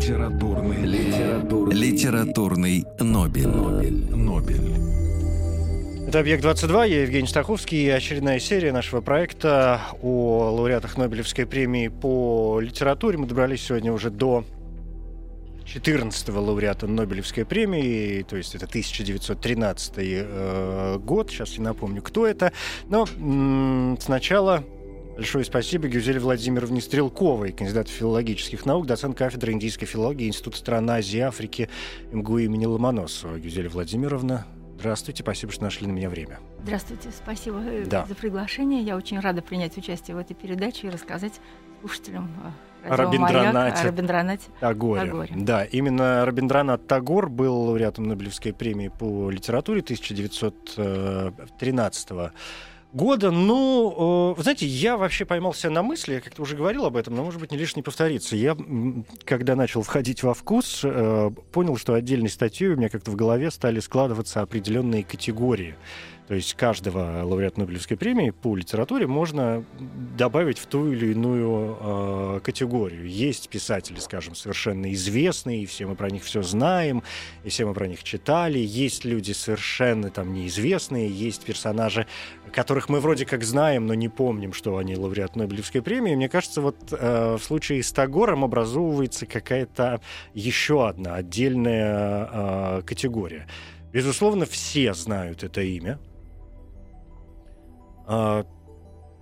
Литературный, литературный, литературный Нобель. Нобель. Нобель. Это «Объект-22», я Евгений Стаховский, и очередная серия нашего проекта о лауреатах Нобелевской премии по литературе. Мы добрались сегодня уже до 14-го лауреата Нобелевской премии, то есть это 1913 э, год, сейчас я напомню, кто это. Но м- сначала Большое спасибо Гюзель Владимировне Стрелковой, кандидату филологических наук, доцент кафедры индийской филологии Института стран Азии и Африки МГУ имени Ломоносова. Гюзель Владимировна, здравствуйте, спасибо, что нашли на меня время. Здравствуйте, спасибо э, Да. за приглашение. Я очень рада принять участие в этой передаче и рассказать слушателям э, Рабиндранате. Рабиндранате. Тагоре. Тагоре. Да, именно Рабиндранат Тагор был лауреатом Нобелевской премии по литературе 1913 года. Ну, э, знаете, я вообще поймался на мысли, я как-то уже говорил об этом, но, может быть, не лишне повториться. Я, когда начал входить во вкус, э, понял, что отдельной статьей у меня как-то в голове стали складываться определенные категории. То есть каждого лауреата Нобелевской премии по литературе можно добавить в ту или иную э, категорию. Есть писатели, скажем, совершенно известные, и все мы про них все знаем, и все мы про них читали. Есть люди совершенно там неизвестные, есть персонажи, которых мы вроде как знаем, но не помним, что они лауреат Нобелевской премии. Мне кажется, вот э, в случае с Тагором образовывается какая-то еще одна отдельная э, категория. Безусловно, все знают это имя. А,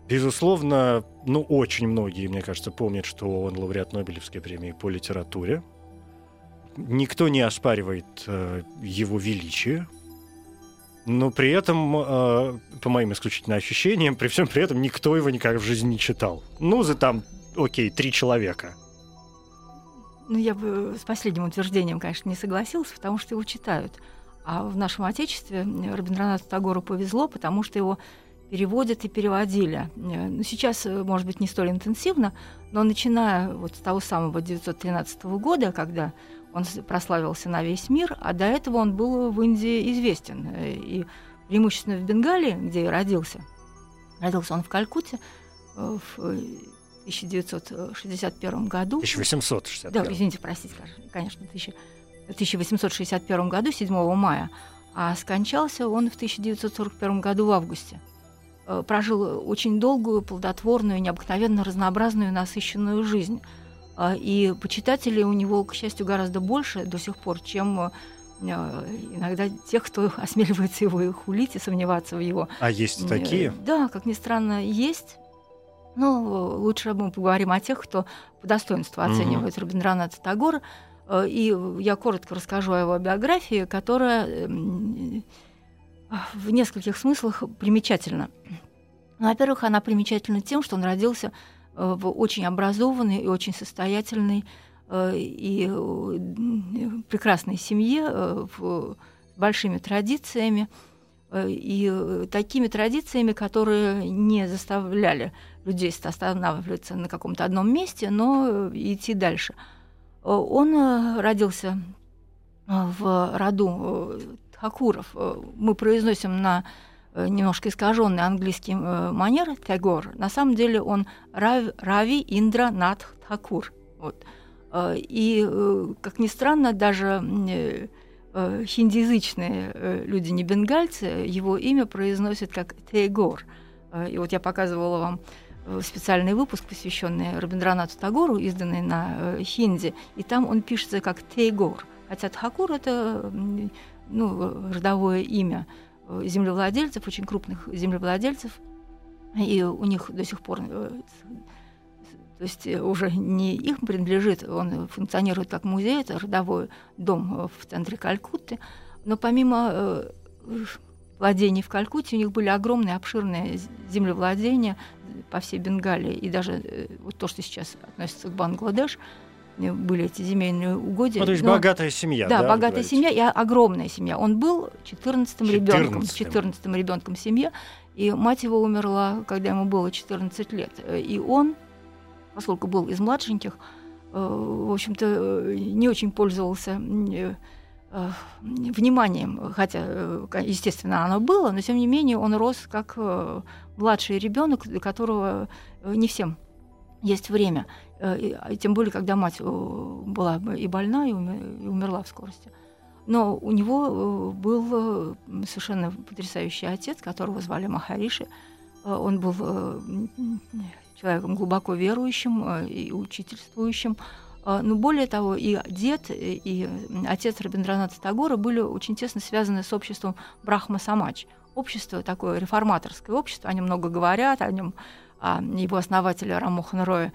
Безусловно, ну, очень многие, мне кажется, помнят, что он лауреат Нобелевской премии по литературе. Никто не оспаривает э, его величие. Но при этом, э, по моим исключительно ощущениям, при всем при этом никто его никогда в жизни не читал. Ну, за там, окей, три человека. Ну, я бы с последним утверждением, конечно, не согласилась, потому что его читают. А в нашем Отечестве э, Рабиндранату Тагору повезло, потому что его переводят и переводили. Э, Ну, сейчас, э, может быть, не столь интенсивно, но начиная вот с того самого 1913 года, когда он прославился на весь мир, а до этого он был в Индии известен. э, И преимущественно в Бенгалии, где и родился. Родился он в Калькутте в э, 1961 году. 1860. Да, извините, простите, конечно, в 1000 в 1861 году, 7 мая, а скончался он в 1941 году в августе. Э, Прожил очень долгую, плодотворную, необыкновенно разнообразную, насыщенную жизнь. Э, И почитателей у него, к счастью, гораздо больше до сих пор, чем э, иногда тех, кто осмеливается его хулить и сомневаться в его А есть Э, такие? Да, как ни странно, есть. Ну, лучше мы поговорим о тех, кто по достоинству оценивает Рабиндраната Тагора. Э, И я коротко расскажу о его биографии, которая в нескольких смыслах примечательна. Во-первых, она примечательна тем, что он родился э, в очень образованной и очень состоятельной э, и э, прекрасной семье с большими традициями и такими традициями, которые не заставляли людей останавливаться на каком-то одном месте, но идти дальше. Он родился в роду Тхакуров. Э, Мы произносим на э, немножко искаженный английский э, манер Тагор. На самом деле он Рав- Рави Индра Нат Тхакур. Вот. И, как ни странно, даже хиндиязычные люди, не бенгальцы, его имя произносят как Тегор. И вот я показывала вам специальный выпуск, посвященный Рабиндранату Тагору, изданный на хинди, и там он пишется как Тейгор. Хотя Тхакур — это ну, родовое имя э, землевладельцев, очень крупных землевладельцев, и у них до сих пор э, то есть э, уже не их принадлежит, он функционирует как музей, это родовой дом в центре Калькутты. Но помимо владений в Калькутте, у них были огромные, обширные землевладения по всей Бенгалии, и даже вот то, что сейчас относится к Бангладеш, были эти земельные угодья. Ну, то есть Но- богатая семья, да, да? богатая семья и огромная семья. Он был 14-м ребенком, 14-м. 14 ребенком в семье, и мать его умерла, когда ему было 14 лет. И он, поскольку был из младшеньких, э, в общем-то, э, не очень пользовался э, вниманием, хотя, естественно, оно было, но тем не менее он рос как младший ребенок, для которого не всем есть время. Э, и- а Тем более, когда мать э, была и больна, и уме- и умерла в скорости. Но у него э, был совершенно потрясающий отец, которого звали Махариши. Он был человеком глубоко верующим и учительствующим. Но более того, и дед, и отец Рабиндраната Тагора были очень тесно связаны с обществом Брахма Самач. Общество такое реформаторское общество, они много говорят о нем, о его основателе Рамохан Роя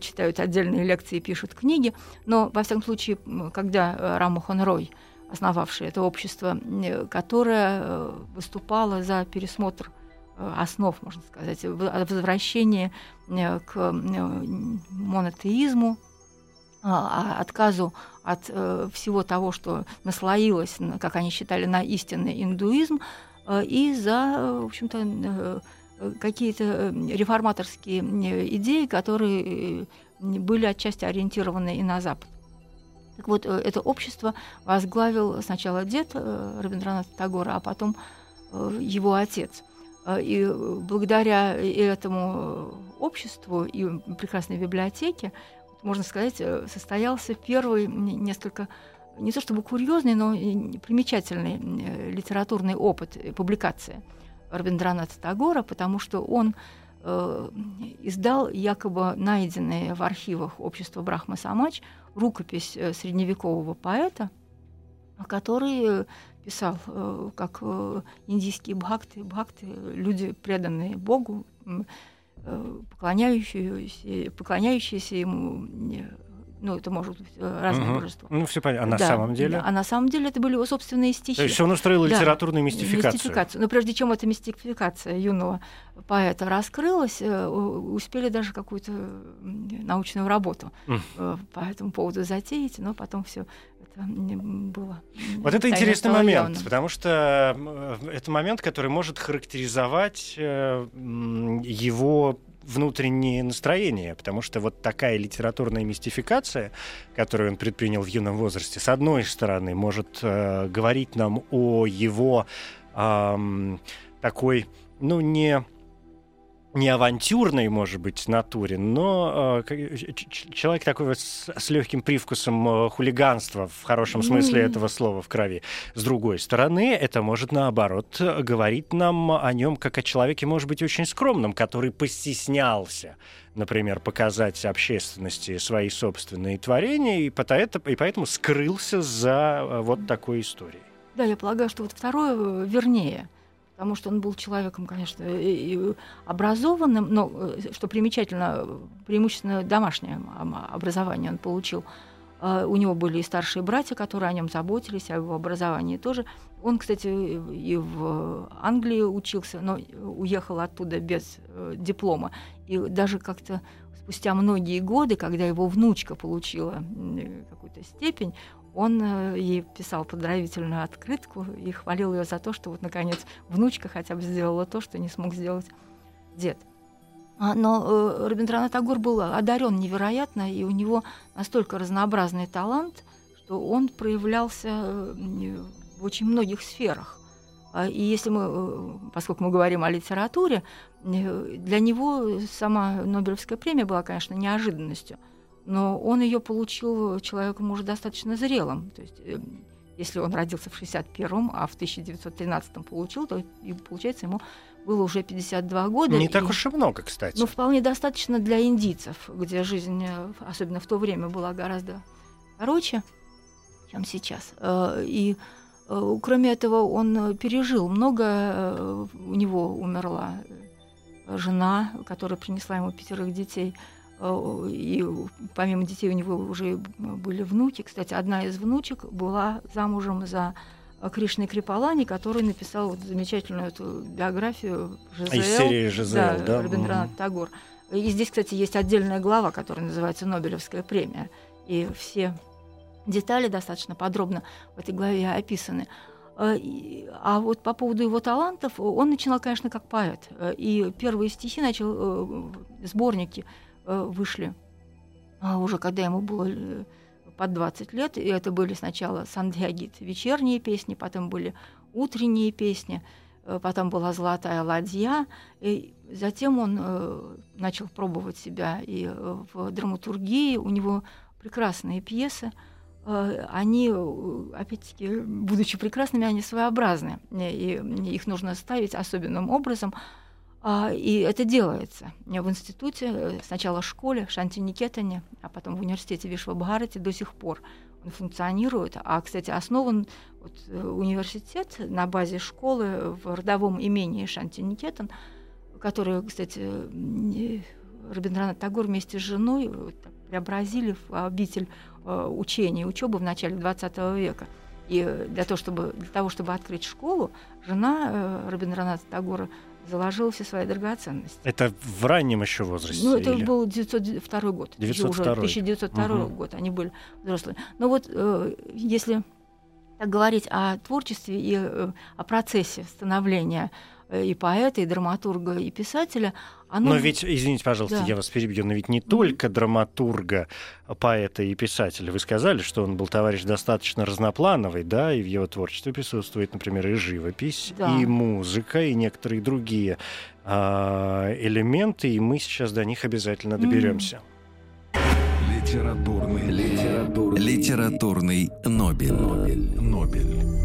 читают отдельные лекции, пишут книги. Но, во всяком случае, когда э, Рамохан Рой, основавший это общество, э, которое э, выступало за пересмотр э, основ, можно сказать, в- о возвращении э, к э, монотеизму, а, а, отказу от э, всего того, что наслоилось, на- как они считали, на истинный индуизм, э, и за, э, в общем-то, э, э, какие-то э, реформаторские э, идеи, которые э, были отчасти ориентированы и на Запад. Так вот, э, это общество возглавил сначала дед э, Рабиндраната Тагора, а потом э, его отец. Э, И э, благодаря этому э, обществу и прекрасной библиотеке, можно сказать, э, состоялся первый несколько не то чтобы курьезный, но примечательный э, литературный опыт э, публикации Рабиндраната Тагора, потому что он э, издал якобы найденные в архивах общества Брахма Самач рукопись э, средневекового поэта, который э, писал э, как э, индийские бхакты, бхакты, люди, преданные Богу, э, поклоняющиеся, поклоняющиеся ему, ну, это может быть э, разные Мгм. божества. Ну, все понятно. А на Да, самом деле? да, а на самом деле это были его собственные стихи. То есть он устроил Да. литературную мистификацию. Но прежде чем эта мистификация юного поэта раскрылась, э, успели даже какую-то научную работу э, по этому поводу затеять, но потом все это было. Вот это интересный момент, явным. потому что это момент, который может характеризовать его внутреннее настроение, потому что вот такая литературная мистификация, которую он предпринял в юном возрасте, с одной стороны, может э, говорить нам о его ам, такой, ну, не не авантюрной, может быть, натуре, но э, человек такой вот с, с легким привкусом э, хулиганства в хорошем смысле Ну, этого слова в крови. С другой стороны, это может наоборот говорить нам о нем как о человеке, может быть, очень скромном, который постеснялся, например, показать общественности свои собственные творения и, и поэтому скрылся за э, вот такой историей. Да, я полагаю, что вот второе э, вернее, потому что он был человеком, конечно, образованным, но, э, что примечательно, э, преимущественно домашнее образование он получил. А У него были и старшие братья, которые о нем заботились, о его образовании тоже. Он, кстати, и в Англии учился, но уехал оттуда без э, диплома. И даже как-то спустя многие годы, когда его внучка получила какую-то степень, он э, ей писал поздравительную открытку и хвалил ее за то, что вот наконец внучка хотя бы сделала то, что не смог сделать дед. А, Но э, Рабиндранат был одарен невероятно, и у него настолько разнообразный талант, что он проявлялся э, в очень многих сферах. А, И если мы, э, поскольку мы говорим о литературе, для него сама Нобелевская премия была, конечно, неожиданностью но он ее получил человеком уже достаточно зрелым. То есть, э, если он родился в 61-м, а в 1913-м получил, то получается ему было уже 52 года. Не и- так уж и много, кстати. ну, вполне достаточно для индийцев, где жизнь, э, особенно в то время, была гораздо короче, чем сейчас. Э, И кроме этого, он пережил много. У него умерла жена, которая принесла ему пятерых детей. Э, И помимо детей у него уже были внуки. Кстати, одна из внучек была замужем за Кришной Крипалани, который написал вот замечательную эту биографию Жизель. Из серии Жизель, да? Рабиндранат Тагор. И здесь, кстати, есть отдельная глава, которая называется «Нобелевская премия». И все детали достаточно подробно в этой главе описаны. Э, а вот по поводу его талантов, он начинал, конечно, как поэт. Э, и первые стихи начал, сборники вышли а уже когда ему было под 20 лет. И это были сначала сандягит, вечерние песни, потом были утренние песни, потом была «Золотая ладья». И затем он начал пробовать себя и в драматургии. У него прекрасные пьесы – Э, они, э, опять-таки, будучи прекрасными, они своеобразны, и их нужно ставить особенным образом. А, и это делается в институте, э, сначала в школе, в Шантиникетане, а потом в университете Вишвабхарати до сих пор он функционирует. А, кстати, основан вот, университет на базе школы в родовом имении Шантиникетан, который, кстати, Рабиндранат Тагор вместе с женой преобразили в обитель Э, учения, учебы в начале XX века. И для того, чтобы, для того, чтобы открыть школу, жена э, Рабиндраната Тагора заложила все свои драгоценности. Это в раннем еще возрасте? Ну, это или? был 902 год. 902. Уже 1902 угу. год они были взрослые. Но вот э, если так говорить о творчестве и э, о процессе становления Э, и поэта, и драматурга, и писателя. Оно... Но ведь, извините, пожалуйста, да. я вас перебью, но ведь не только драматурга, поэта и писателя. Вы сказали, что он был товарищ достаточно разноплановый, да, и в его творчестве присутствует, например, и живопись, да. и музыка, и некоторые другие а, элементы, и мы сейчас до них обязательно доберемся. Литературный, литературный, литературный Нобель. Нобель. Нобель.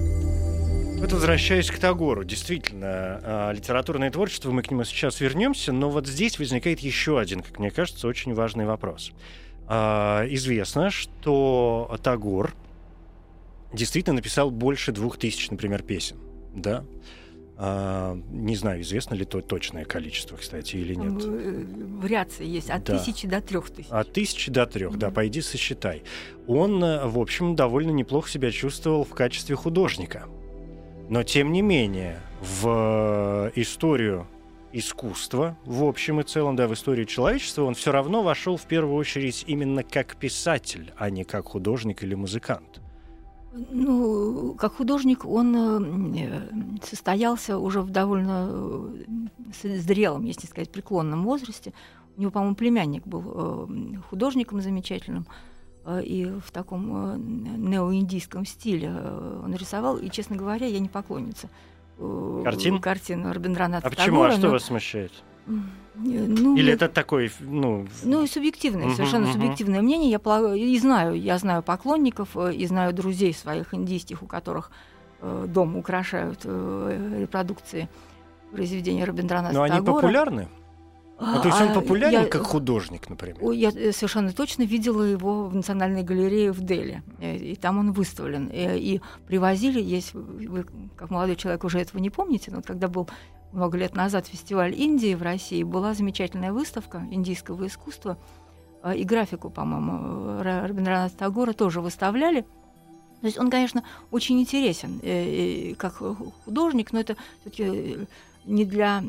Вот возвращаясь к Тагору, действительно, а, литературное творчество, мы к нему сейчас вернемся, но вот здесь возникает еще один, как мне кажется, очень важный вопрос. А, известно, что Тагор действительно написал больше двух тысяч, например, песен, да? А, не знаю, известно ли то точное количество, кстати, или нет. Э, вариации есть от да. тысячи до трех тысяч. От тысячи до трех, mm-hmm. да, пойди сосчитай. Он, э, в общем, довольно неплохо себя чувствовал в качестве художника. Но тем не менее, в историю искусства, в общем и целом, да, в историю человечества, он все равно вошел в первую очередь именно как писатель, а не как художник или музыкант. Ну, как художник он э, состоялся уже в довольно э, зрелом, если сказать, преклонном возрасте. У него, по-моему, племянник был э, художником замечательным. Э, и в таком э, неоиндийском стиле э, он рисовал. И, честно говоря, я не поклонница картин? картин Рабиндраната А почему? Тагора, а что но... вас смущает? Ну, Или это такой, ну... Ну, субъективное, uh совершенно uh субъективное мнение. Я и знаю, я знаю поклонников, и знаю друзей своих индийских, у которых э, дом украшают э, репродукции произведения Рабиндраната Но они популярны? А, то есть он а, популярен я, как художник, например? Я э, совершенно точно видела его в Национальной галерее в Дели. Э, и там он выставлен. И, э, и привозили, есть, вы, как молодой человек, уже этого не помните, но когда был много лет назад фестиваль Индии в России, была замечательная выставка индийского искусства. И графику, по-моему, Рабиндраната Тагора тоже выставляли. То есть он, конечно, очень интересен как художник, но это все-таки не для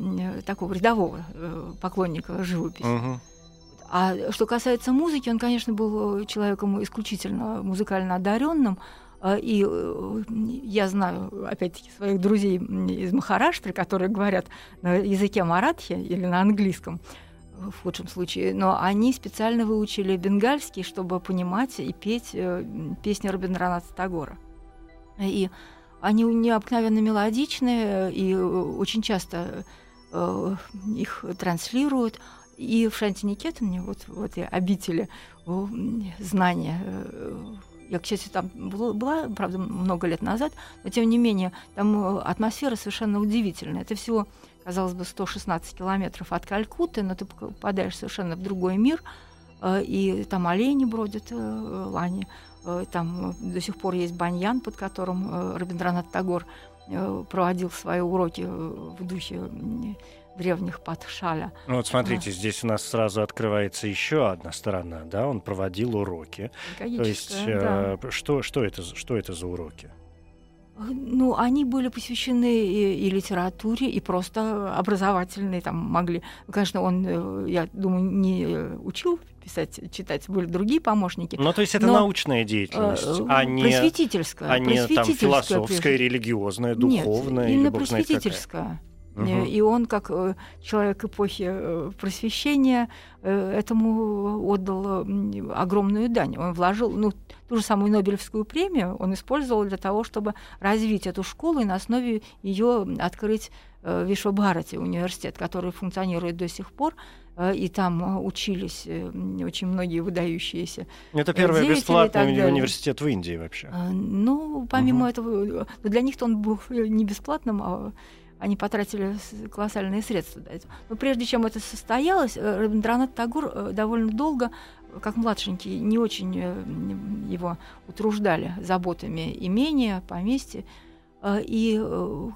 такого рядового э, поклонника живописи. Угу. А что касается музыки, он, конечно, был э, человеком исключительно музыкально одаренным. Э, и я знаю, опять-таки, своих друзей из Махараштры, которые говорят на языке маратхи или на английском, в худшем случае, но они специально выучили бенгальский, чтобы понимать и петь песни Рабиндраната Тагора. И они необыкновенно мелодичные, и э, очень часто э, их транслируют. И в Шантиникетане, вот в этой обители э, знания, я, к счастью, там была, правда, много лет назад, но тем не менее, там атмосфера совершенно удивительная. Это всего, казалось бы, 116 километров от Калькутты, но ты попадаешь совершенно в другой мир, и там олени бродят, лани, там э, до сих пор есть баньян, под которым э, Рабиндранат Тагор проводил свои уроки в духе древних Патшаля. Ну вот смотрите, а. здесь у нас сразу открывается еще одна сторона, да, он проводил уроки. То есть да. что, что, это, что это за уроки? Ну, они были посвящены и, и литературе, и просто образовательные там могли. Конечно, он, я думаю, не учил писать, читать, были другие помощники. Ну, то есть это Но, научная деятельность, э, а не, просветительская. а не там философская, прежде- религиозная, Нет, духовная именно знает какая. просветительская. Э, И он, как э, человек эпохи просвещения, этому отдал огромную дань. Он вложил ну, ту же самую Нобелевскую премию, он использовал для того, чтобы развить эту школу и на основе ее открыть Вишвабхарати университет, который функционирует до сих пор. Э, И там э, учились э, очень многие выдающиеся Это первый бесплатный университет в Индии вообще. а, Ну, помимо Мгм. этого, для них-то он был не бесплатным, а они потратили колоссальные средства. Но прежде чем это состоялось, Рабиндранат Тагур довольно долго, как младшенький, не очень его утруждали заботами имения, поместья. И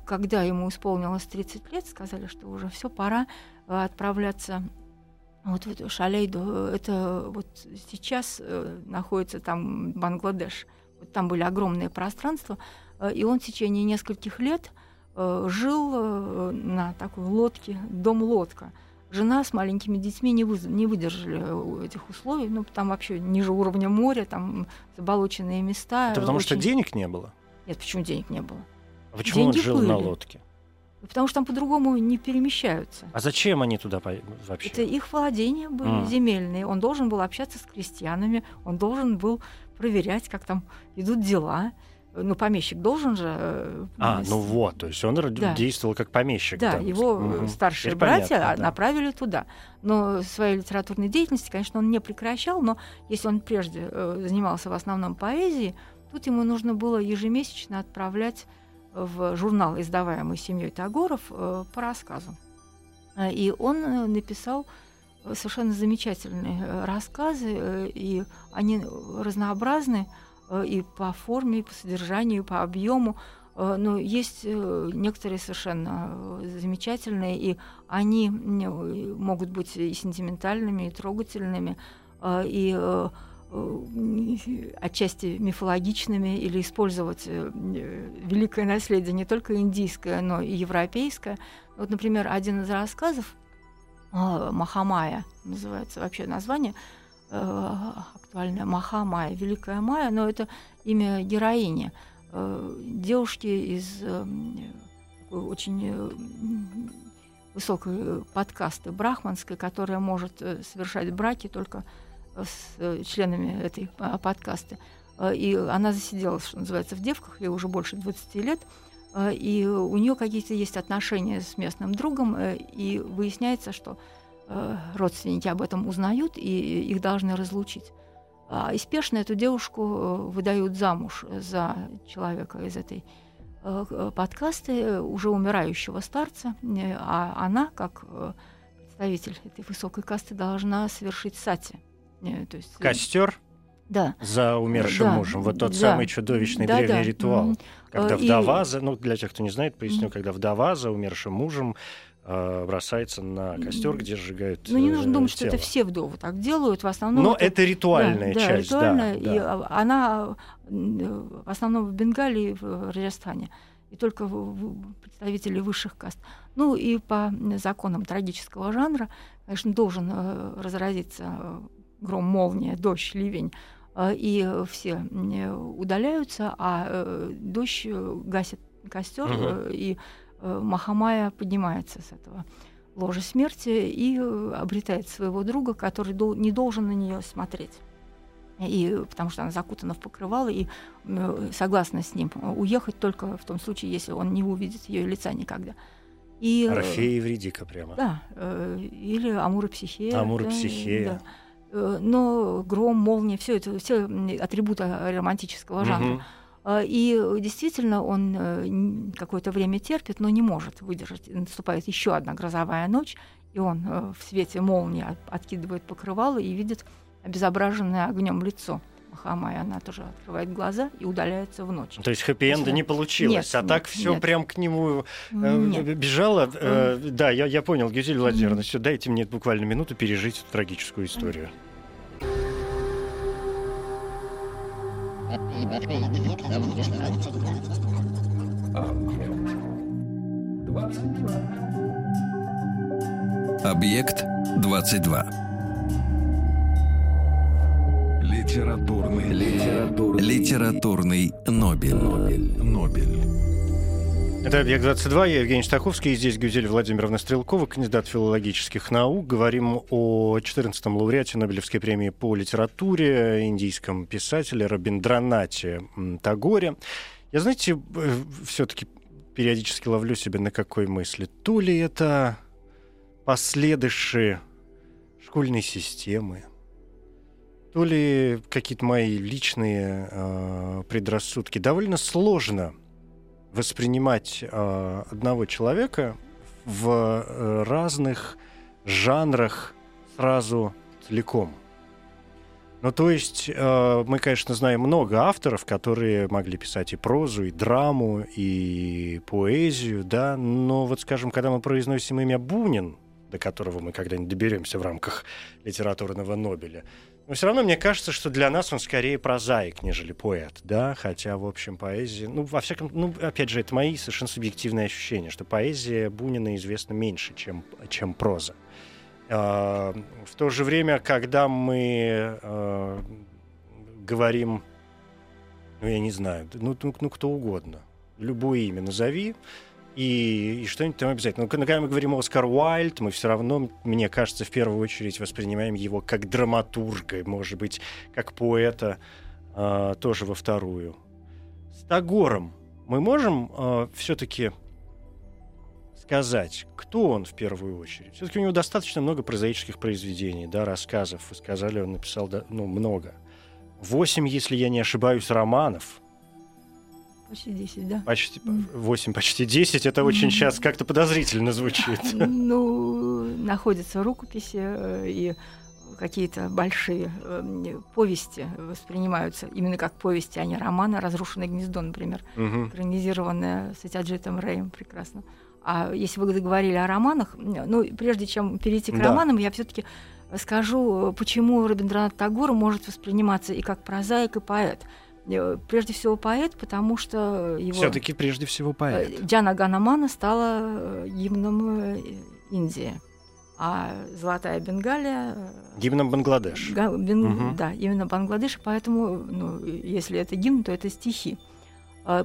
когда ему исполнилось 30 лет, сказали, что уже все, пора отправляться вот в эту Шалейду. Это вот сейчас э, находится там Бангладеш. Вот там были огромные пространства, э, и он в течение нескольких лет э, жил на такой лодке, дом-лодка. Жена с маленькими детьми не, выдержали этих условий, ну, там вообще ниже уровня моря, там заболоченные места. Это потому что очень- денег не было? Нет, почему денег не было? А почему он Деньги жил на были. лодке? Потому что там по-другому не перемещаются. А зачем они туда по- вообще? Это их владения были М. земельные. Он должен был общаться с крестьянами, он должен был проверять, как там идут дела. Ну, помещик должен же... э, А, с- ну вот, то есть он Да. действовал как помещик. Да, там. его Мгм. старшие Теперь братья понятно, да. направили туда. Но своей литературной деятельности, конечно, он не прекращал, но если он прежде э, занимался в основном поэзией, тут ему нужно было ежемесячно отправлять в журнал, издаваемый семьей Тагоров, э, по рассказу. Э, И он э, написал э, совершенно замечательные рассказы, и они разнообразны и по форме, и по содержанию, и по объему. Но есть некоторые совершенно замечательные, и они могут быть и сентиментальными, и трогательными, и отчасти мифологичными, или использовать э, э, великое наследие не только индийское, но и европейское. Вот, например, один из рассказов Махамая называется вообще название э, актуальное Махамая, Великая Майя, но это имя героини, э, девушки из э, очень э, высокой э, подкасты брахманской, которая может э, совершать браки только с э, членами этой а, подкасты. Э, И она засиделась, что называется, в девках, ей уже больше 20 лет, Э, и у нее какие-то есть отношения с местным другом, и выясняется, что родственники об этом узнают, и их должны разлучить. А, И спешно эту девушку выдают замуж за человека из этой подкасты, уже умирающего старца, а она, как представитель этой высокой касты, должна совершить сати. Э, То есть, э, Костер Да. за умершим Да, мужем. Вот тот да. самый чудовищный Да, древний да. ритуал. Мгм. Когда Э, и- вдова, за- ну, для тех, кто не знает, поясню, Мгм. когда вдова за умершим мужем э, бросается на костер, где сжигают Ну, не э, нужно думать, что это тело. все вдовы так делают. В основном Но это- это ритуальная да, часть, да, ритуальная, да, и да. она в основном в Бенгалии, в Раджастане, и только представители высших каст. Ну и по законам трагического жанра, конечно, должен разразиться гром, молния, дождь, ливень, э, и все э, удаляются, а э, дождь гасит костер, э, и Махамая поднимается с этого ложа смерти и обретает своего друга, который не должен на нее смотреть. И потому что она закутана в покрывало и согласна с ним уехать только в том случае, если он не увидит ее лица никогда. И, Орфея и Евредика прямо. Да, или Амура Психея. Амура Психея. да. Э, Но гром, молния, все это все атрибуты романтического жанра. А, И действительно он э, какое-то время терпит, но не может выдержать. Наступает еще одна грозовая ночь, и он в свете молнии от- откидывает покрывало и видит обезображенное огнем лицо Махамай. Она тоже открывает глаза и удаляется в ночь. То есть хэппи-энда Да. не получилось, Нет, а так нет, все нет. прям к нему э, Нет. бежало. Э, Да, я, я понял, Гюзель Владимировна, Мгм. все, дайте мне буквально минуту пережить эту трагическую историю. Объект 22. Литературный, литературный, литературный Нобель. Нобель. Нобель. Это «Объект-22», я Евгений Стаховский, и здесь Гюзель Владимировна Стрелкова, кандидат филологических наук. Говорим о 14-м лауреате Нобелевской премии по литературе, индийском писателе Рабиндранате Тагоре. Я, знаете, все-таки периодически ловлю себя на какой мысли. То ли это последыши школьной системы, то ли какие-то мои личные э, предрассудки. Довольно сложно воспринимать э, одного человека в э, разных жанрах сразу целиком. Ну, то есть, э, мы, конечно, знаем много авторов, которые могли писать и прозу, и драму, и поэзию, да, но вот, скажем, когда мы произносим имя Бунин, до которого мы когда-нибудь доберемся в рамках литературного Нобеля, но все равно мне кажется, что для нас он скорее прозаик, нежели поэт, да, хотя, в общем, поэзия, ну, во всяком, ну, опять же, это мои совершенно субъективные ощущения, что поэзия Бунина известна меньше, чем, чем проза. А, в то же время, когда мы а, говорим, ну, я не знаю, ну, ну, ну кто угодно, любое имя назови, и, и что-нибудь там обязательно. Но когда мы говорим о Оскар Уайльд, мы все равно, мне кажется, в первую очередь воспринимаем его как драматурга, может быть, как поэта э, тоже во вторую. С Тагором мы можем э, все-таки сказать, кто он в первую очередь. Все-таки у него достаточно много прозаических произведений, да, рассказов. Вы сказали, он написал да, ну, много. Восемь, если я не ошибаюсь, романов – Почти 10, да. Почти 8, почти 10. Это очень сейчас как-то подозрительно звучит. Ну, находятся рукописи э, и какие-то большие э, повести воспринимаются именно как повести, а не романы. «Разрушенное гнездо», например, угу. экранизированное с Сатяджитом Рэем прекрасно. А если вы заговорили о романах, ну, прежде чем перейти к да. романам, я все таки скажу, почему Рабиндранат Тагор может восприниматься и как прозаик, и поэт. Э, прежде всего поэт, потому что его... Все-таки прежде всего поэт. Э, Джана Ганамана стала э, гимном Индии. А Золотая Бенгалия... Гимном Бангладеш. Га, бен, угу. Да, именно Бангладеш, поэтому, ну, если это гимн, то это стихи.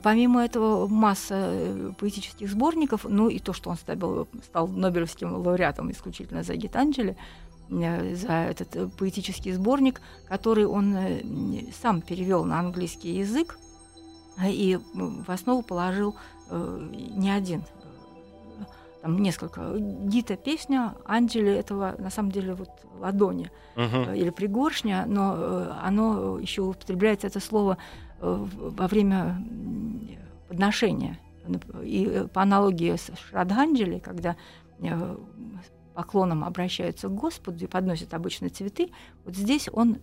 Помимо этого, масса поэтических сборников, ну и то, что он стал, стал Нобелевским лауреатом исключительно за Гитанджели, за этот э, поэтический сборник, который он э, сам перевел на английский язык и в основу положил не один, там несколько. Гита песня, Анджели этого на самом деле вот ладони uh-huh. или пригоршня, но оно еще употребляется это слово во время подношения. И по аналогии с Шрадханджели, когда поклоном обращаются к Господу и подносят обычно цветы, вот здесь он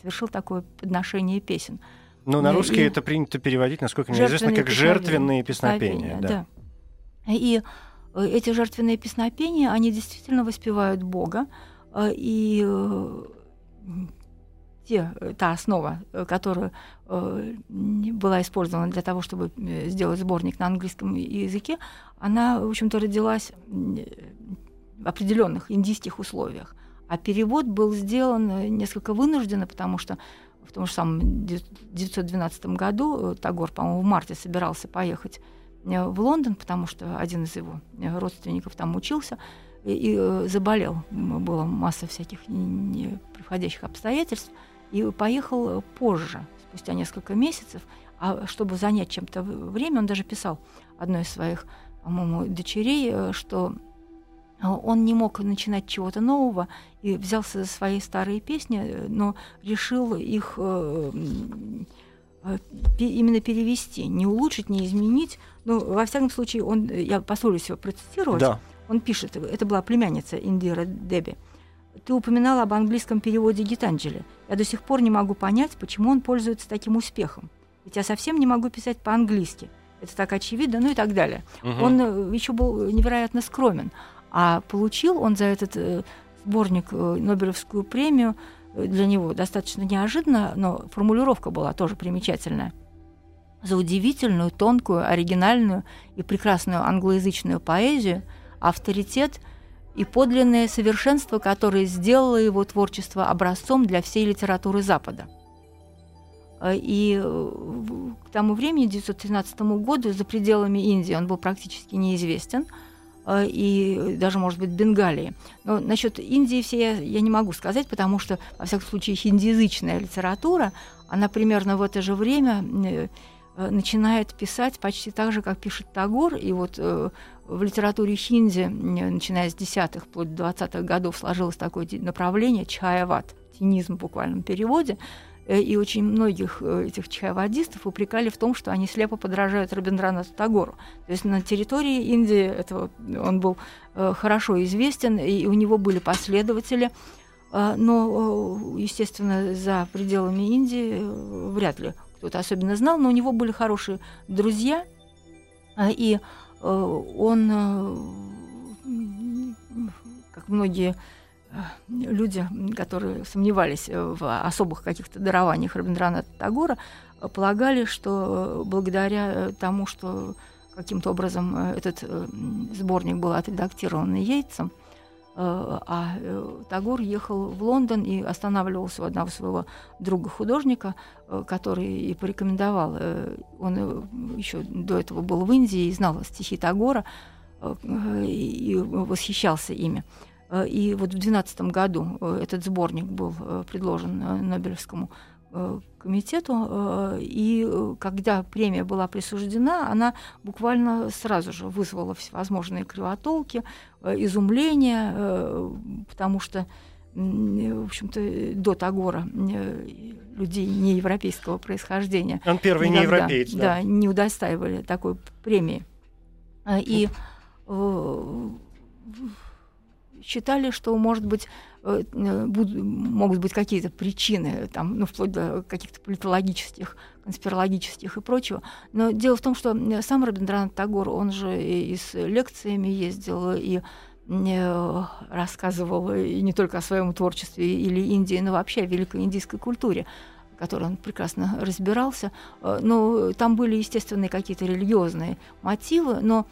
совершил такое подношение песен. Но на русский и это принято переводить, насколько мне известно, как жертвенные песнопения. Да. да. И э, эти жертвенные песнопения, они действительно воспевают Бога, э, и э, те, та основа, которая была использована для того, чтобы сделать сборник на английском языке, она, в общем-то, родилась определенных индийских условиях. А перевод был сделан э, несколько вынужденно, потому что в том же самом 1912 году э, Тагор, по-моему, в марте собирался поехать э, в Лондон, потому что один из его родственников там учился и, и заболел. Была масса всяких неприходящих обстоятельств. И поехал позже, спустя несколько месяцев. А чтобы занять чем-то время, он даже писал одной из своих, по-моему, дочерей, что он не мог начинать чего-то нового и взялся за свои старые песни, но решил их э, э, именно перевести, не улучшить, не изменить. Ну, во всяком случае, он, я позволю себе процитировать. Да. Он пишет, это была племянница Индира Деби. Ты упоминала об английском переводе Гитанджели. Я до сих пор не могу понять, почему он пользуется таким успехом. Ведь я совсем не могу писать по-английски. Это так очевидно, ну и так далее. Угу. Он э, еще был невероятно скромен. А получил он за этот э, сборник э, Нобелевскую премию э, для него достаточно неожиданно, но формулировка была тоже примечательная. За удивительную, тонкую, оригинальную и прекрасную англоязычную поэзию, авторитет и подлинное совершенство, которое сделало его творчество образцом для всей литературы Запада. И к тому времени, 1913 году, за пределами Индии он был практически неизвестен, и даже, может быть, Бенгалии. Но насчет Индии все я, я не могу сказать, потому что, во всяком случае, хиндиязычная литература, она примерно в это же время Э, начинает писать почти так же, как пишет Тагор. И вот э, в литературе хинди, начиная с десятых, вплоть 20-х годов, сложилось такое направление чаеват, тенизм в буквальном переводе. Э, и очень многих этих чаевадистов упрекали в том, что они слепо подражают Рабиндранату Тагору. То есть на территории Индии этого он был хорошо известен, и у него были последователи. Но, естественно, за пределами Индии вряд ли кто-то особенно знал, но у него были хорошие друзья, а, и э, он, э, как многие э, люди, которые сомневались в особых каких-то дарованиях Рабиндраната Тагора, полагали, что благодаря тому, что каким-то образом этот сборник был отредактирован Яйцем, Э, а э, Тагор ехал в Лондон и останавливался у одного своего друга-художника, э, который и порекомендовал. Он еще до этого был в Индии и знал стихи Тагора и восхищался ими. И вот в 2012 году этот сборник был предложен Нобелевскому Э, комитету, э, и э, когда премия была присуждена, она буквально сразу же вызвала всевозможные кривотолки, изумление, потому что в общем-то, до Тагора людей неевропейского происхождения. Он первый не европеец, да. Да, не удостаивали такой премии. И считали, что, может быть, э, э, могут быть какие-то причины, там, ну, вплоть до каких-то политологических, конспирологических и прочего. Но дело в том, что сам Рабиндранат Тагор, он же и с лекциями ездил, и э, рассказывал и не только о своем творчестве или Индии, но вообще о великой индийской культуре которой он прекрасно разбирался. Но там были, естественно, какие-то религиозные мотивы, но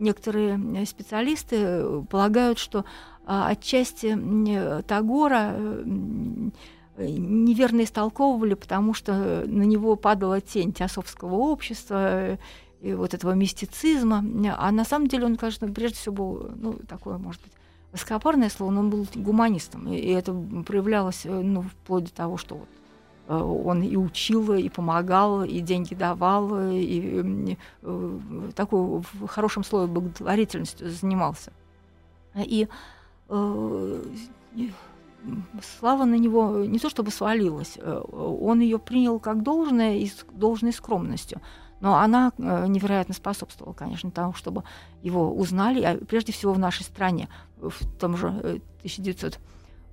некоторые специалисты э, полагают, что а, отчасти Тагора э, неверно истолковывали, потому что на него падала тень теософского общества, э, и вот этого мистицизма. А на самом деле он, конечно, прежде всего был, ну, такое, может быть, высокопарное слово, но он был гуманистом. И это проявлялось, ну, вплоть до того, что вот Э, он и учил, и помогал, и деньги давал, и э, такой в хорошем слове благотворительностью занимался. И э, слава на него не то чтобы свалилась, он ее принял как должное и с должной скромностью. Но она невероятно способствовала, конечно, тому, чтобы его узнали, а прежде всего в нашей стране. В том же 1900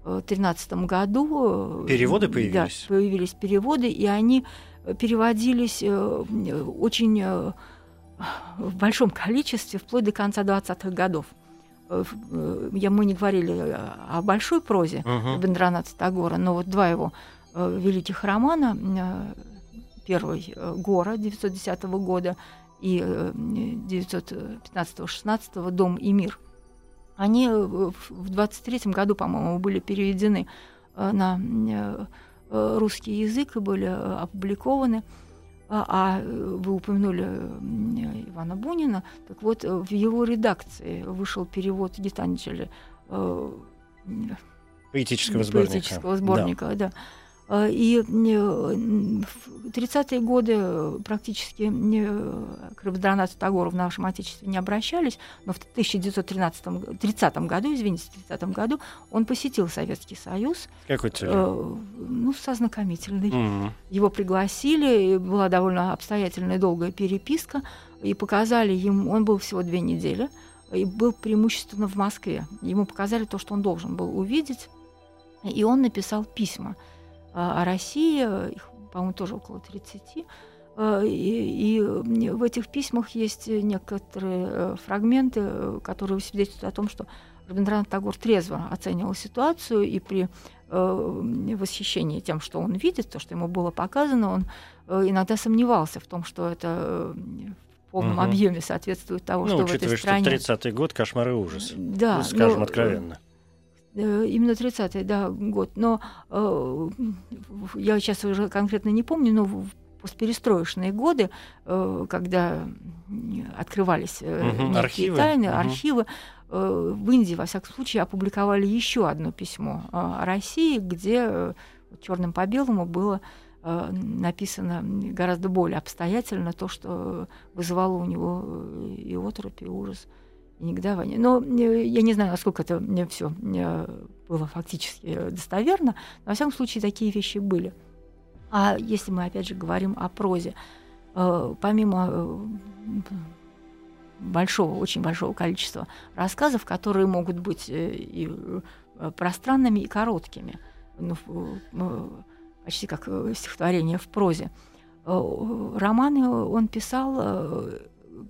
2013 году. Э, Переводы появились? Да, появились переводы, и они э, переводились э, очень в большом количестве вплоть до конца 20-х годов. Я, мы не говорили о большой прозе uh-huh. Бендраната Тагора, но вот два его великих романа, первый «Гора» 910 года и 915-16 «Дом и мир», они э, в 23 году, по-моему, были переведены э, на э, русский язык и были опубликованы. А, а вы упомянули Ивана Бунина, так вот в его редакции вышел перевод Гитанджели поэтического сборника. Поэтического сборника, да. да. А, и в 30-е годы практически к Рабиндранату Тагору в нашем Отечестве не обращались, но в 1913 30 году, извините, в 30 году он посетил Советский Союз. Какой целью? Э, ну, со знакомительной. Mm-hmm. Его пригласили, была довольно обстоятельная долгая переписка, и показали ему, он был всего две недели, и был преимущественно в Москве. Ему показали то, что он должен был увидеть, и он написал письма – о России, их, по-моему, тоже около 30. А, и, и в этих письмах есть некоторые э, фрагменты, э, которые свидетельствуют о том, что Рабиндранат Тагор трезво оценивал ситуацию и при э, восхищении тем, что он видит, то, что ему было показано, он иногда сомневался в том, что это полном Мгм. объеме соответствует того, Ну, что в учитывая, этой что стране. 30-й год, кошмар и ужас. Да, Ну, скажем но, откровенно. Э, Именно 30-й, да, год. Но э, я сейчас уже конкретно не помню, но в постперестроечные годы, э, когда открывались э, некие архивы. тайны, архивы, э, в Индии, во всяком случае, опубликовали еще одно письмо э, о России, где черным по белому было э, написано гораздо более обстоятельно то, что вызывало у него э, и оторопь, и ужас, и негодование. Но э, я не знаю, насколько это все было фактически э, достоверно, но, во всяком случае, такие вещи были. А если мы, опять же, говорим о прозе, э, помимо э, большого, очень большого количества рассказов, которые могут быть э, и э, пространными, и короткими, ну, э, почти как э, стихотворение в прозе. Э, Романы он писал, э,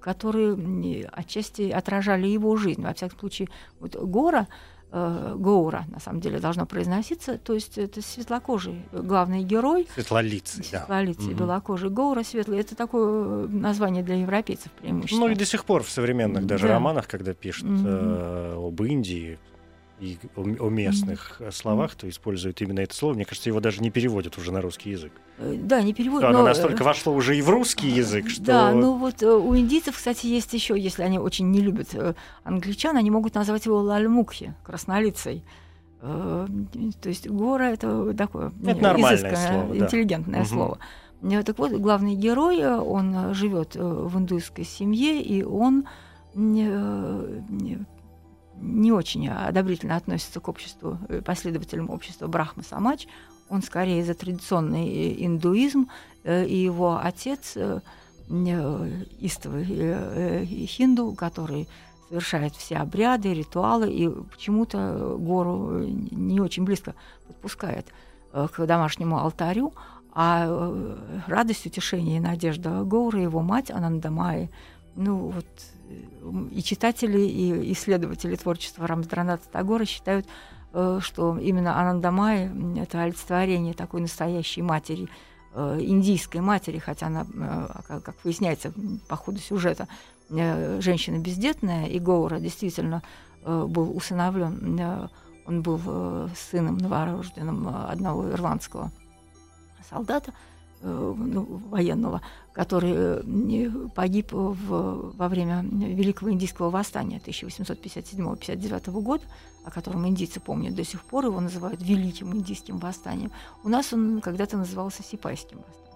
которые отчасти отражали его жизнь. Во всяком случае, вот Гора, э, Гоура, на самом деле, должно произноситься, то есть это светлокожий главный герой, Светлолицый, да. светлолицый, Мгм. белокожий, Гоура светлый. Это такое э, название для европейцев преимущественно. Ну и до сих пор в современных даже Да. романах, когда пишут э, об Индии и о, местных э, словах, то используют именно это слово. Мне кажется, его даже не переводят уже на русский язык. Э, Да, не перевод, Оно но, э, настолько вошло уже и в русский язык, что... Да, ну вот у индийцев, кстати, есть еще, если они очень не любят англичан, они могут назвать его лальмукхи, краснолицей. То есть гора это такое Это нормальное изысканное, слово, да. интеллигентное Мгм. слово. Так вот, главный герой, он живет в индуйской семье, и он не, очень одобрительно относится к обществу, э, последователям общества Брахма Самач. Он скорее за традиционный э, индуизм, э, и его отец истовый хинду, который совершает все обряды, ритуалы, и почему-то гору не очень близко подпускает к домашнему алтарю, а радость, утешение и надежда Гоура, его мать Анандамай, ну вот и читатели, и исследователи творчества Рамздраната Тагора считают, э, что именно Анандамай это олицетворение такой настоящей матери, э, индийской матери, хотя она, э, как- выясняется по ходу сюжета, женщина бездетная, и Гоура действительно был усыновлен. Он был сыном новорожденным одного ирландского солдата, ну, военного, который э, погиб в, во время Великого Индийского восстания 1857-59 года, о котором индийцы помнят до сих пор, его называют Великим Индийским восстанием. У нас он когда-то назывался Сипайским восстанием.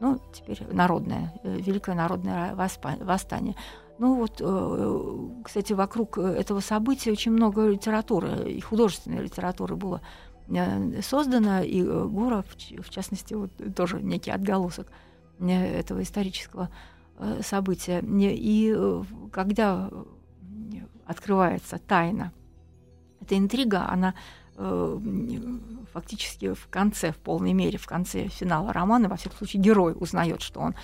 Ну, теперь народное, э, Великое народное восстание. Ну вот, э, кстати, вокруг этого события очень много литературы, и художественной литературы было э, создано, и э, Гора, в частности, вот тоже некий отголосок э, этого исторического события. И когда открывается тайна, эта интрига, она фактически в конце, в полной мере, в конце финала романа, во всяком случае, герой узнает, что он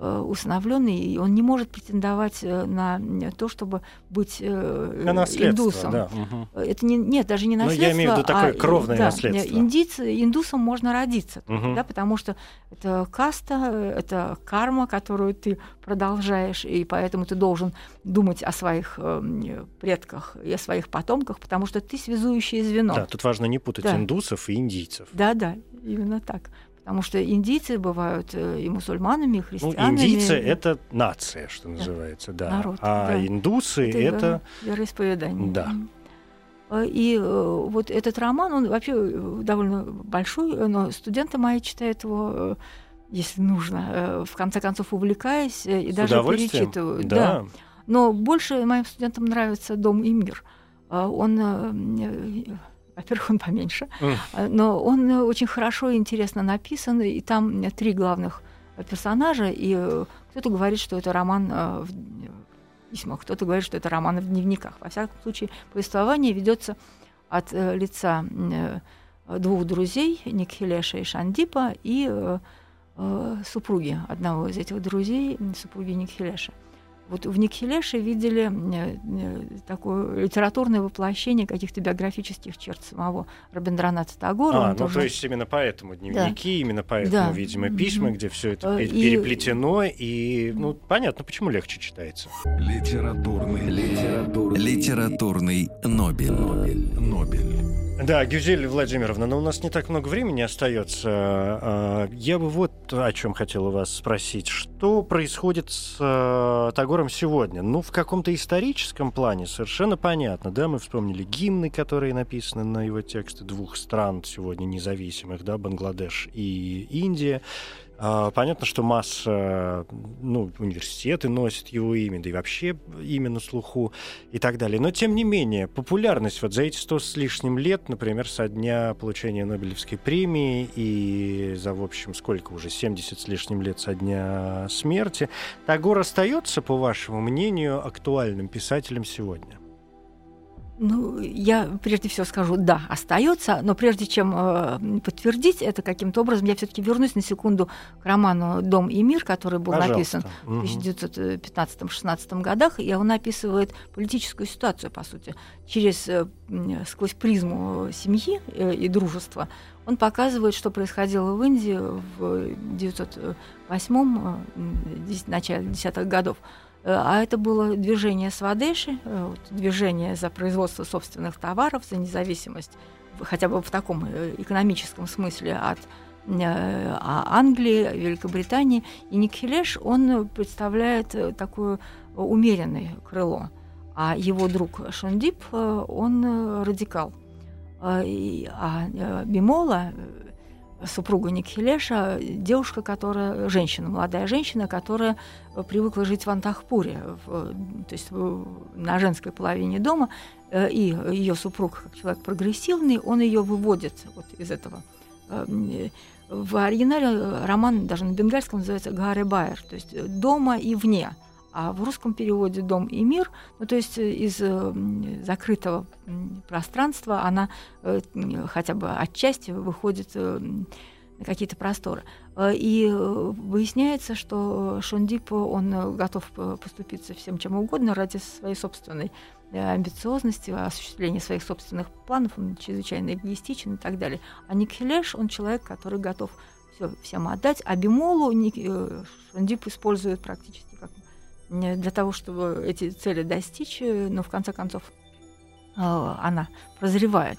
усыновленный, и он не может претендовать э, на м, то, чтобы быть э, На наследство, индусом. да. Это не, нет, даже не Ну, я наследство. имею в виду такое а, кровное да, наследство. Индийцы, индусам можно родиться, Мгм. да, потому что это каста, это карма, которую ты продолжаешь, и поэтому ты должен думать о своих э, предках и о своих потомках, потому что ты связующее звено. Да, тут важно не путать Да. индусов и индийцев. Да, да, именно так. Потому что индийцы бывают э, и мусульманами, и Ну, христианами. индийцы это нация, что называется, да. Народ, а да. индусы Это это, веро- вероисповедание. Да. Э, И э, вот этот роман, он вообще э, довольно большой, но студенты мои читают его, если нужно, в конце концов увлекаясь и с даже перечитывают. Да. Но больше моим студентам нравится «Дом и мир». Э, Он, во-первых, он поменьше, э, но он э, очень хорошо и интересно написан, и там э, три главных э, персонажа, и кто-то говорит, что это роман в письмах, кто-то говорит, что это роман в дневниках. Во всяком случае, повествование ведется от лица двух друзей, Никхилеша и Шандипа, и супруги одного из этих друзей, супруги Никхилеша. Вот в Никхилеше видели э, э, такое литературное воплощение каких-то биографических черт самого Рабиндраната Тагора. А, ну тоже... то есть именно поэтому дневники, да. именно поэтому, да. видимо, письма, где все это и... переплетено, и, ну, понятно, почему легче читается. Литературный, литературный, литературный Нобель. Нобель. Нобель. Да, Гюзель Владимировна, но у нас не так много времени остается. А, я бы вот о чем хотел у вас спросить. Что происходит с э, Тагором сегодня? Ну, в каком-то историческом плане совершенно понятно, да, мы вспомнили гимны, которые написаны на его тексты двух стран сегодня независимых, да, Бангладеш и Индия. А, понятно, что масса, ну, университеты носят его имя, да и вообще имя на слуху и так далее. Но, тем не менее, популярность вот за эти сто с лишним лет, например, со дня получения Нобелевской премии и за, в общем, сколько уже, 70 с лишним лет со дня смерти, Тагор остается, по вашему мнению, актуальным писателем сегодня? Ну, я прежде всего скажу, да, остается, но прежде чем э, подтвердить это каким-то образом, я все-таки вернусь на секунду к роману «Дом и мир», который был Пожалуйста. написан в 1915-16 годах, и он описывает политическую ситуацию, по сути, через э, сквозь призму семьи э, и дружества. Он показывает, что происходило в Индии в 1908 э, начале десятых годов. Э, а это было движение Свадеши, э, движение за производство собственных товаров, за независимость, хотя бы в таком э, экономическом смысле от а Англии, Великобритании. И Никхилеш, он представляет такое умеренное крыло. А его друг Шандип, он радикал. А Бимола, супруга Никхилеша, девушка, которая, женщина, молодая женщина, которая привыкла жить в Антахпуре, в, то есть на женской половине дома, э, и ее супруг, как человек прогрессивный, он ее выводит вот из этого. Э, в оригинале роман даже на бенгальском называется «Гарри Байер», то есть «дома и вне», а в русском переводе «дом и мир», ну, то есть из закрытого пространства она э, хотя бы отчасти выходит на какие-то просторы. Э, и э, выясняется, что Шондип, он готов поступиться всем чем угодно ради своей собственной амбициозности, осуществления своих собственных планов, он чрезвычайно эгоистичен и так далее. А Никхилеш, он человек, который готов все всем отдать, а Бимолу Шондип использует практически как для того, чтобы эти цели достичь, но в конце концов она прозревает.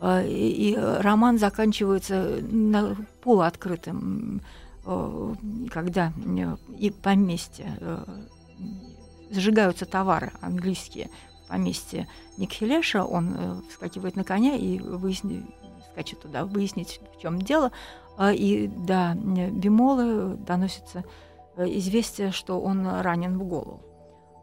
Э, и роман заканчивается на полуоткрытым, э, когда э, и поместье зажигаются товары английские в поместье Никхилеша, он вскакивает на коня и выяснит, скачет туда, выяснить, в чем дело. И до Бимолы доносится известие, что он ранен в голову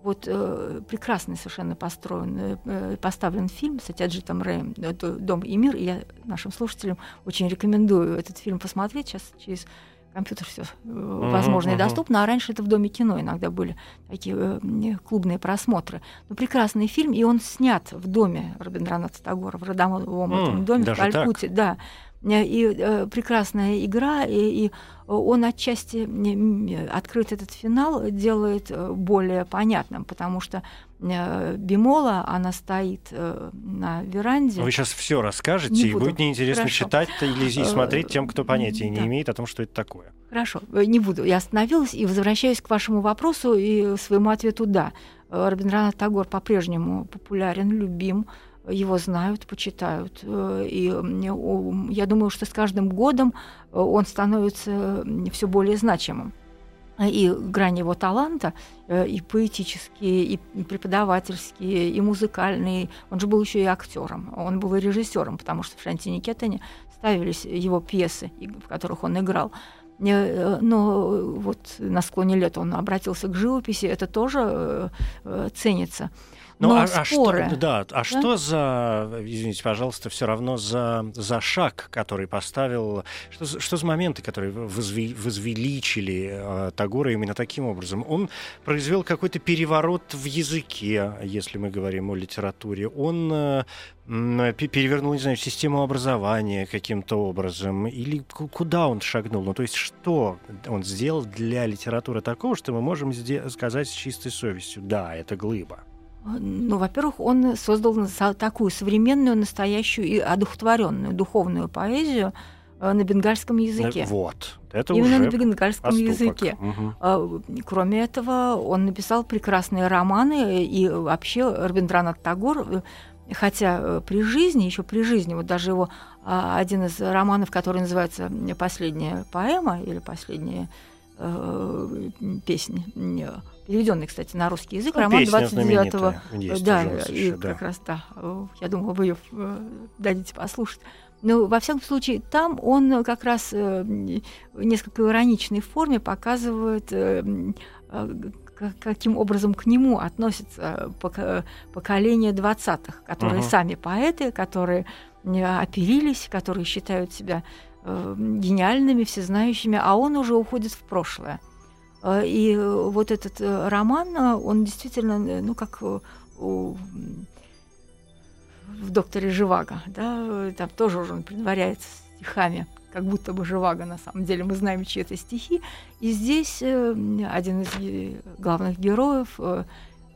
вот э, прекрасный совершенно построен, э, э поставлен фильм с Атяджитом Рэем «Дом и мир». И я нашим слушателям очень рекомендую этот фильм посмотреть. Сейчас через компьютер все uh-huh, возможно uh-huh. и доступно. А раньше это в Доме кино иногда были такие э, клубные просмотры. Но прекрасный фильм, и он снят в доме Рабиндраната Тагора, в родовом mm, этом доме в Калькутте. Да. Э, и э, прекрасная игра, и, и он отчасти открыт этот финал делает э, более понятным, потому что э, Бимола, она стоит на веранде. Вы сейчас все расскажете, не и буду. будет неинтересно Хорошо. читать или смотреть тем, кто понятия да. не имеет о том, что это такое. Хорошо, не буду. Я остановилась и возвращаюсь к вашему вопросу и своему ответу «да». Рабиндранат Тагор по-прежнему популярен, любим, его знают, почитают. Э, и я думаю, что с каждым годом э, он становится все более значимым. И грани его таланта, э, и поэтические, и преподавательские, и музыкальные. Он же был еще и актером, он был и режиссером, потому что в Шантине Кетане ставились его пьесы, в которых он играл. Но вот на склоне лет он обратился к живописи, это тоже ценится. Ну, но а, споры. А что, да, а да? что за, извините, пожалуйста, все равно за, за шаг, который поставил, что, что за моменты, которые возви, возвеличили э, Тагора именно таким образом? Он произвел какой-то переворот в языке, если мы говорим о литературе. Он э, перевернул, не знаю, систему образования каким-то образом, или куда он шагнул? Ну, то есть что он сделал для литературы такого, что мы можем сказать с чистой совестью, да, это глыба? Ну, во-первых, он создал такую современную, настоящую и одухотворенную духовную поэзию э, на бенгальском языке. Вот. Это Именно на бенгальском поступок. языке. Угу. Кроме этого, он написал прекрасные романы, и вообще Рабиндранат Тагор э, хотя э, при жизни, еще при жизни, вот даже его а, один из романов, который называется «Последняя поэма» или «Последняя э, песня», переведенный, кстати, на русский язык, ну, роман 29-го. Да, и да. как раз, да, я думала, вы ее э, дадите послушать. Но, во всяком случае, там он как раз э, в несколько ироничной форме показывает каким образом к нему относится поколение 20-х, которые uh-huh. сами поэты, которые оперились, которые считают себя э, гениальными, всезнающими, а он уже уходит в прошлое. Э, и вот этот э, роман, он действительно, ну, как у, в «Докторе Живаго», да, там тоже уже он предваряется стихами как будто бы Живаго, на самом деле, мы знаем чьи это стихи. И здесь э, один из главных героев, э, э,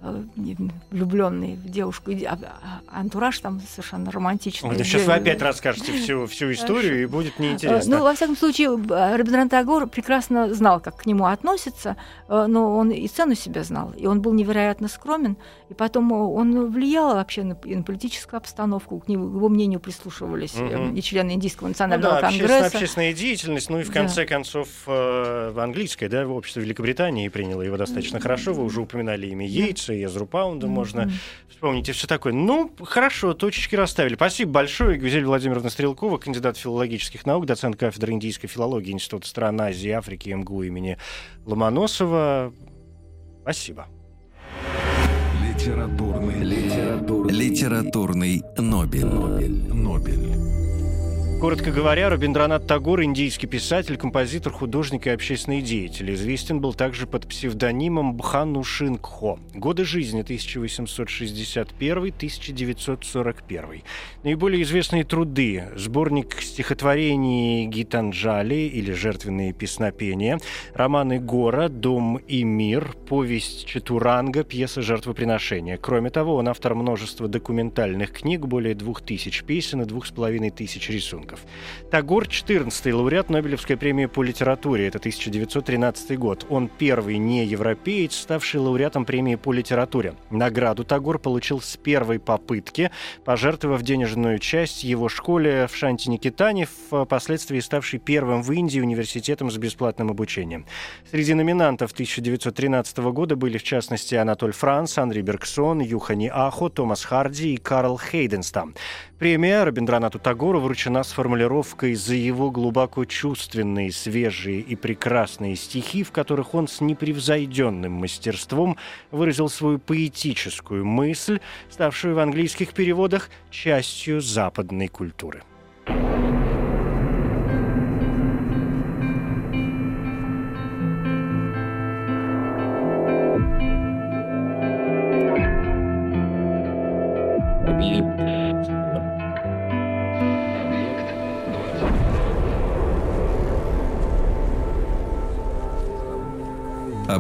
влюбленный в девушку, а, а, антураж там совершенно романтичный. Вот, сейчас вы опять расскажете всю, всю историю, и будет неинтересно. Ну, во всяком случае, Рабиндран Тагор прекрасно знал, как к нему относятся, но он и цену себя знал, и он был невероятно скромен, и потом он влиял вообще на, на политическую обстановку, к нему, его мнению прислушивались угу. и члены Индийского национального ну, да, конгресса. Общественная, деятельность, ну и в конце да. концов в английское, да, в обществе Великобритании приняло его достаточно хорошо, вы уже упоминали имя Йейтса, и Эзру Паунда, угу. можно вспомнить и все такое. Ну, хорошо, точечки расставили. Спасибо большое. Гвизель Владимировна Стрелкова, кандидат филологических наук, доцент кафедры индийской филологии Института стран Азии и Африки МГУ имени Ломоносова. Спасибо. Литературный, литературный, литературный Нобель. Нобель. Нобель. Коротко говоря, Рабиндранат Тагор – индийский писатель, композитор, художник и общественный деятель. Известен был также под псевдонимом Бхану Шингхо. Годы жизни 1861-1941. Наиболее известные труды – сборник стихотворений Гитанджали или «Жертвенные песнопения», романы Гора, «Дом и мир», повесть Четуранга, пьеса «Жертвоприношение». Кроме того, он автор множества документальных книг, более двух тысяч песен и двух с половиной тысяч рисунков. Тагор – 14-й лауреат Нобелевской премии по литературе. Это 1913 год. Он первый не европеец, ставший лауреатом премии по литературе. Награду Тагор получил с первой попытки, пожертвовав денежную часть его школе в Шанти-Никитане, впоследствии ставшей первым в Индии университетом с бесплатным обучением. Среди номинантов 1913 года были, в частности, Анатоль Франц, Андрей Бергсон, Юхани Ахо, Томас Харди и Карл Хейденстам. Премия Рабиндранату Тагору вручена с формулировкой за его глубоко чувственные, свежие и прекрасные стихи, в которых он с непревзойденным мастерством выразил свою поэтическую мысль, ставшую в английских переводах частью западной культуры.